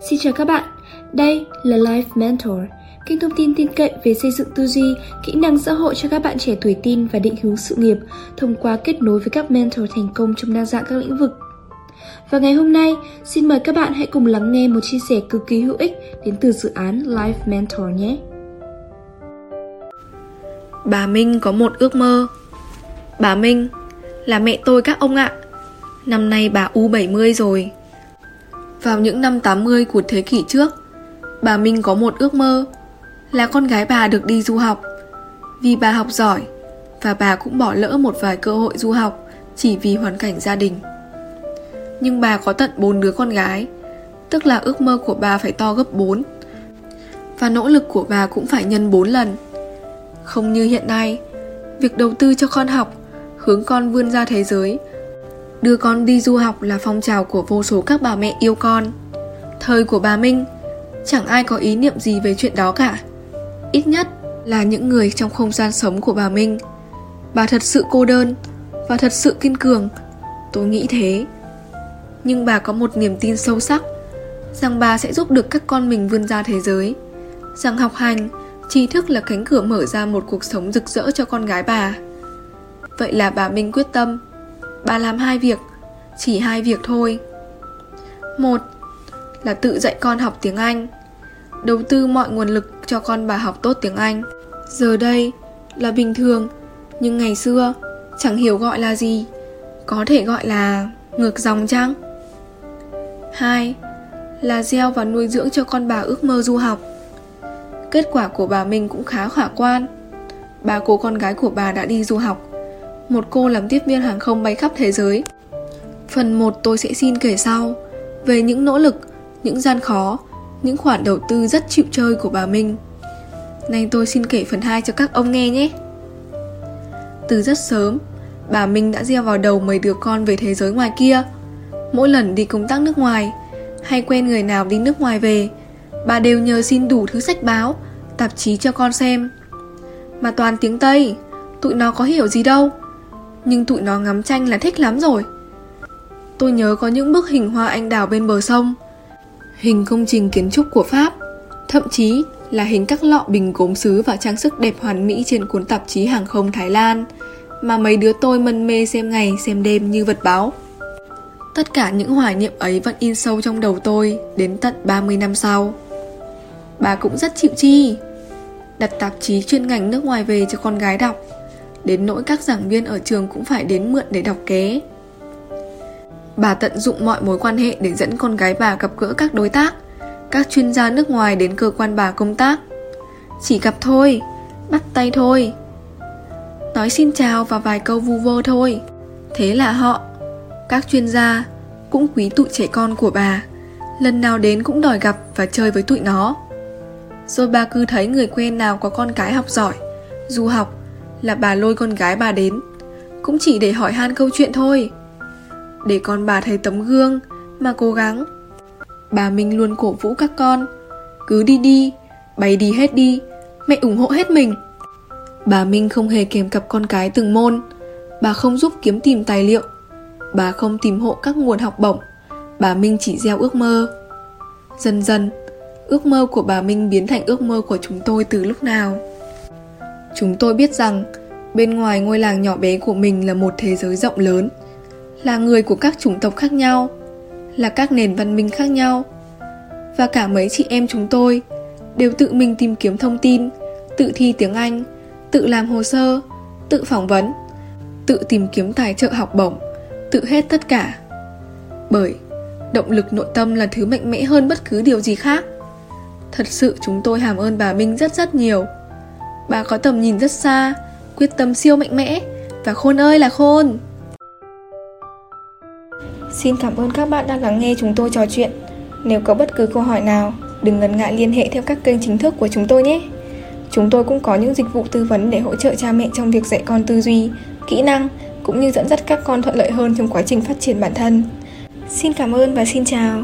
Xin chào các bạn, đây là Life Mentor, kênh thông tin tin cậy về xây dựng tư duy, kỹ năng xã hội cho các bạn trẻ tuổi tin và định hướng sự nghiệp thông qua kết nối với các mentor thành công trong đa dạng các lĩnh vực. Và ngày hôm nay, xin mời các bạn hãy cùng lắng nghe một chia sẻ cực kỳ hữu ích đến từ dự án Life Mentor nhé. Bà Minh có một ước mơ. Bà Minh là mẹ tôi các ông ạ. Năm nay bà U70 rồi. Vào những năm 80 của thế kỷ trước, bà Minh có một ước mơ là con gái bà được đi du học. Vì bà học giỏi và bà cũng bỏ lỡ một vài cơ hội du học chỉ vì hoàn cảnh gia đình. Nhưng bà có tận 4 đứa con gái, tức là ước mơ của bà phải to gấp 4. Và nỗ lực của bà cũng phải nhân 4 lần. Không như hiện nay, việc đầu tư cho con học, hướng con vươn ra thế giới Đưa con đi du học là phong trào của vô số các bà mẹ yêu con. Thời của bà Minh, Chẳng ai có ý niệm gì về chuyện đó cả. Ít nhất là những người trong không gian sống của bà Minh. Bà thật sự cô đơn Và thật sự kiên cường, Tôi nghĩ thế. Nhưng bà có một niềm tin sâu sắc Rằng bà sẽ giúp được các con mình vươn ra thế giới, Rằng học hành, tri thức là cánh cửa mở ra một cuộc sống rực rỡ cho con gái bà. Vậy là bà Minh quyết tâm Bà làm hai việc, Chỉ hai việc thôi. Một là tự dạy con học tiếng Anh, Đầu tư mọi nguồn lực cho con bà học tốt tiếng Anh. Giờ đây là bình thường, Nhưng ngày xưa chẳng hiểu gọi là gì, Có thể gọi là ngược dòng chăng? Hai là gieo và nuôi dưỡng cho con bà ước mơ du học. Kết quả của bà Minh cũng khá khả quan. Bà cô con gái của bà đã đi du học một cô làm tiếp viên hàng không bay khắp thế giới. Phần 1 tôi sẽ xin kể sau về những nỗ lực, những gian khó, những khoản đầu tư rất chịu chơi của bà Minh. Nay tôi xin kể phần 2 cho các ông nghe nhé. Từ rất sớm, bà Minh đã gieo vào đầu mấy đứa con về thế giới ngoài kia. Mỗi lần đi công tác nước ngoài hay quen người nào đi nước ngoài về, bà đều nhờ xin đủ thứ sách báo, tạp chí cho con xem. Mà toàn tiếng Tây, tụi nó có hiểu gì đâu nhưng tụi nó ngắm tranh là thích lắm rồi. Tôi nhớ có những bức hình hoa anh đào bên bờ sông, hình công trình kiến trúc của Pháp, thậm chí là hình các lọ bình gốm sứ và trang sức đẹp hoàn mỹ trên cuốn tạp chí hàng không Thái Lan mà mấy đứa tôi mân mê xem ngày xem đêm như vật báo. Tất cả những hoài niệm ấy vẫn in sâu trong đầu tôi đến tận 30 năm sau. Bà cũng rất chịu chi, đặt tạp chí chuyên ngành nước ngoài về cho con gái đọc Đến nỗi các giảng viên ở trường cũng phải đến mượn để đọc ké. Bà tận dụng mọi mối quan hệ để dẫn con gái bà gặp gỡ các đối tác Các chuyên gia nước ngoài đến cơ quan bà công tác. Chỉ gặp thôi, bắt tay thôi. Nói xin chào và vài câu vu vơ thôi. Thế là họ, các chuyên gia cũng quý tụi trẻ con của bà. Lần nào đến cũng đòi gặp và chơi với tụi nó. Rồi bà cứ thấy người quen nào có con cái học giỏi Du học là bà lôi con gái bà đến. Cũng chỉ để hỏi han câu chuyện thôi. Để con bà thấy tấm gương mà cố gắng. Bà minh luôn cổ vũ các con. Cứ đi đi, bay đi hết đi, mẹ ủng hộ hết mình. Bà minh không hề kèm cặp con cái từng môn. Bà không giúp kiếm tìm tài liệu. Bà không tìm hộ các nguồn học bổng. Bà minh chỉ gieo ước mơ. Dần dần, ước mơ của bà minh biến thành ước mơ của chúng tôi từ lúc nào? Chúng tôi biết rằng bên ngoài ngôi làng nhỏ bé của mình là một thế giới rộng lớn, là người của các chủng tộc khác nhau, là các nền văn minh khác nhau. Và cả mấy chị em chúng tôi đều tự mình tìm kiếm thông tin, tự thi tiếng Anh, tự làm hồ sơ, tự phỏng vấn, tự tìm kiếm tài trợ học bổng, tự hết tất cả. Bởi động lực nội tâm là thứ mạnh mẽ hơn bất cứ điều gì khác. Thật sự chúng tôi hàm ơn bà Minh rất rất nhiều. Bà có tầm nhìn rất xa, quyết tâm siêu mạnh mẽ và khôn ơi là khôn. Xin cảm ơn các bạn đã lắng nghe chúng tôi trò chuyện. Nếu có bất cứ câu hỏi nào, đừng ngần ngại liên hệ theo các kênh chính thức của chúng tôi nhé. Chúng tôi cũng có những dịch vụ tư vấn để hỗ trợ cha mẹ trong việc dạy con tư duy, kỹ năng cũng như dẫn dắt các con thuận lợi hơn trong quá trình phát triển bản thân. Xin cảm ơn và xin chào.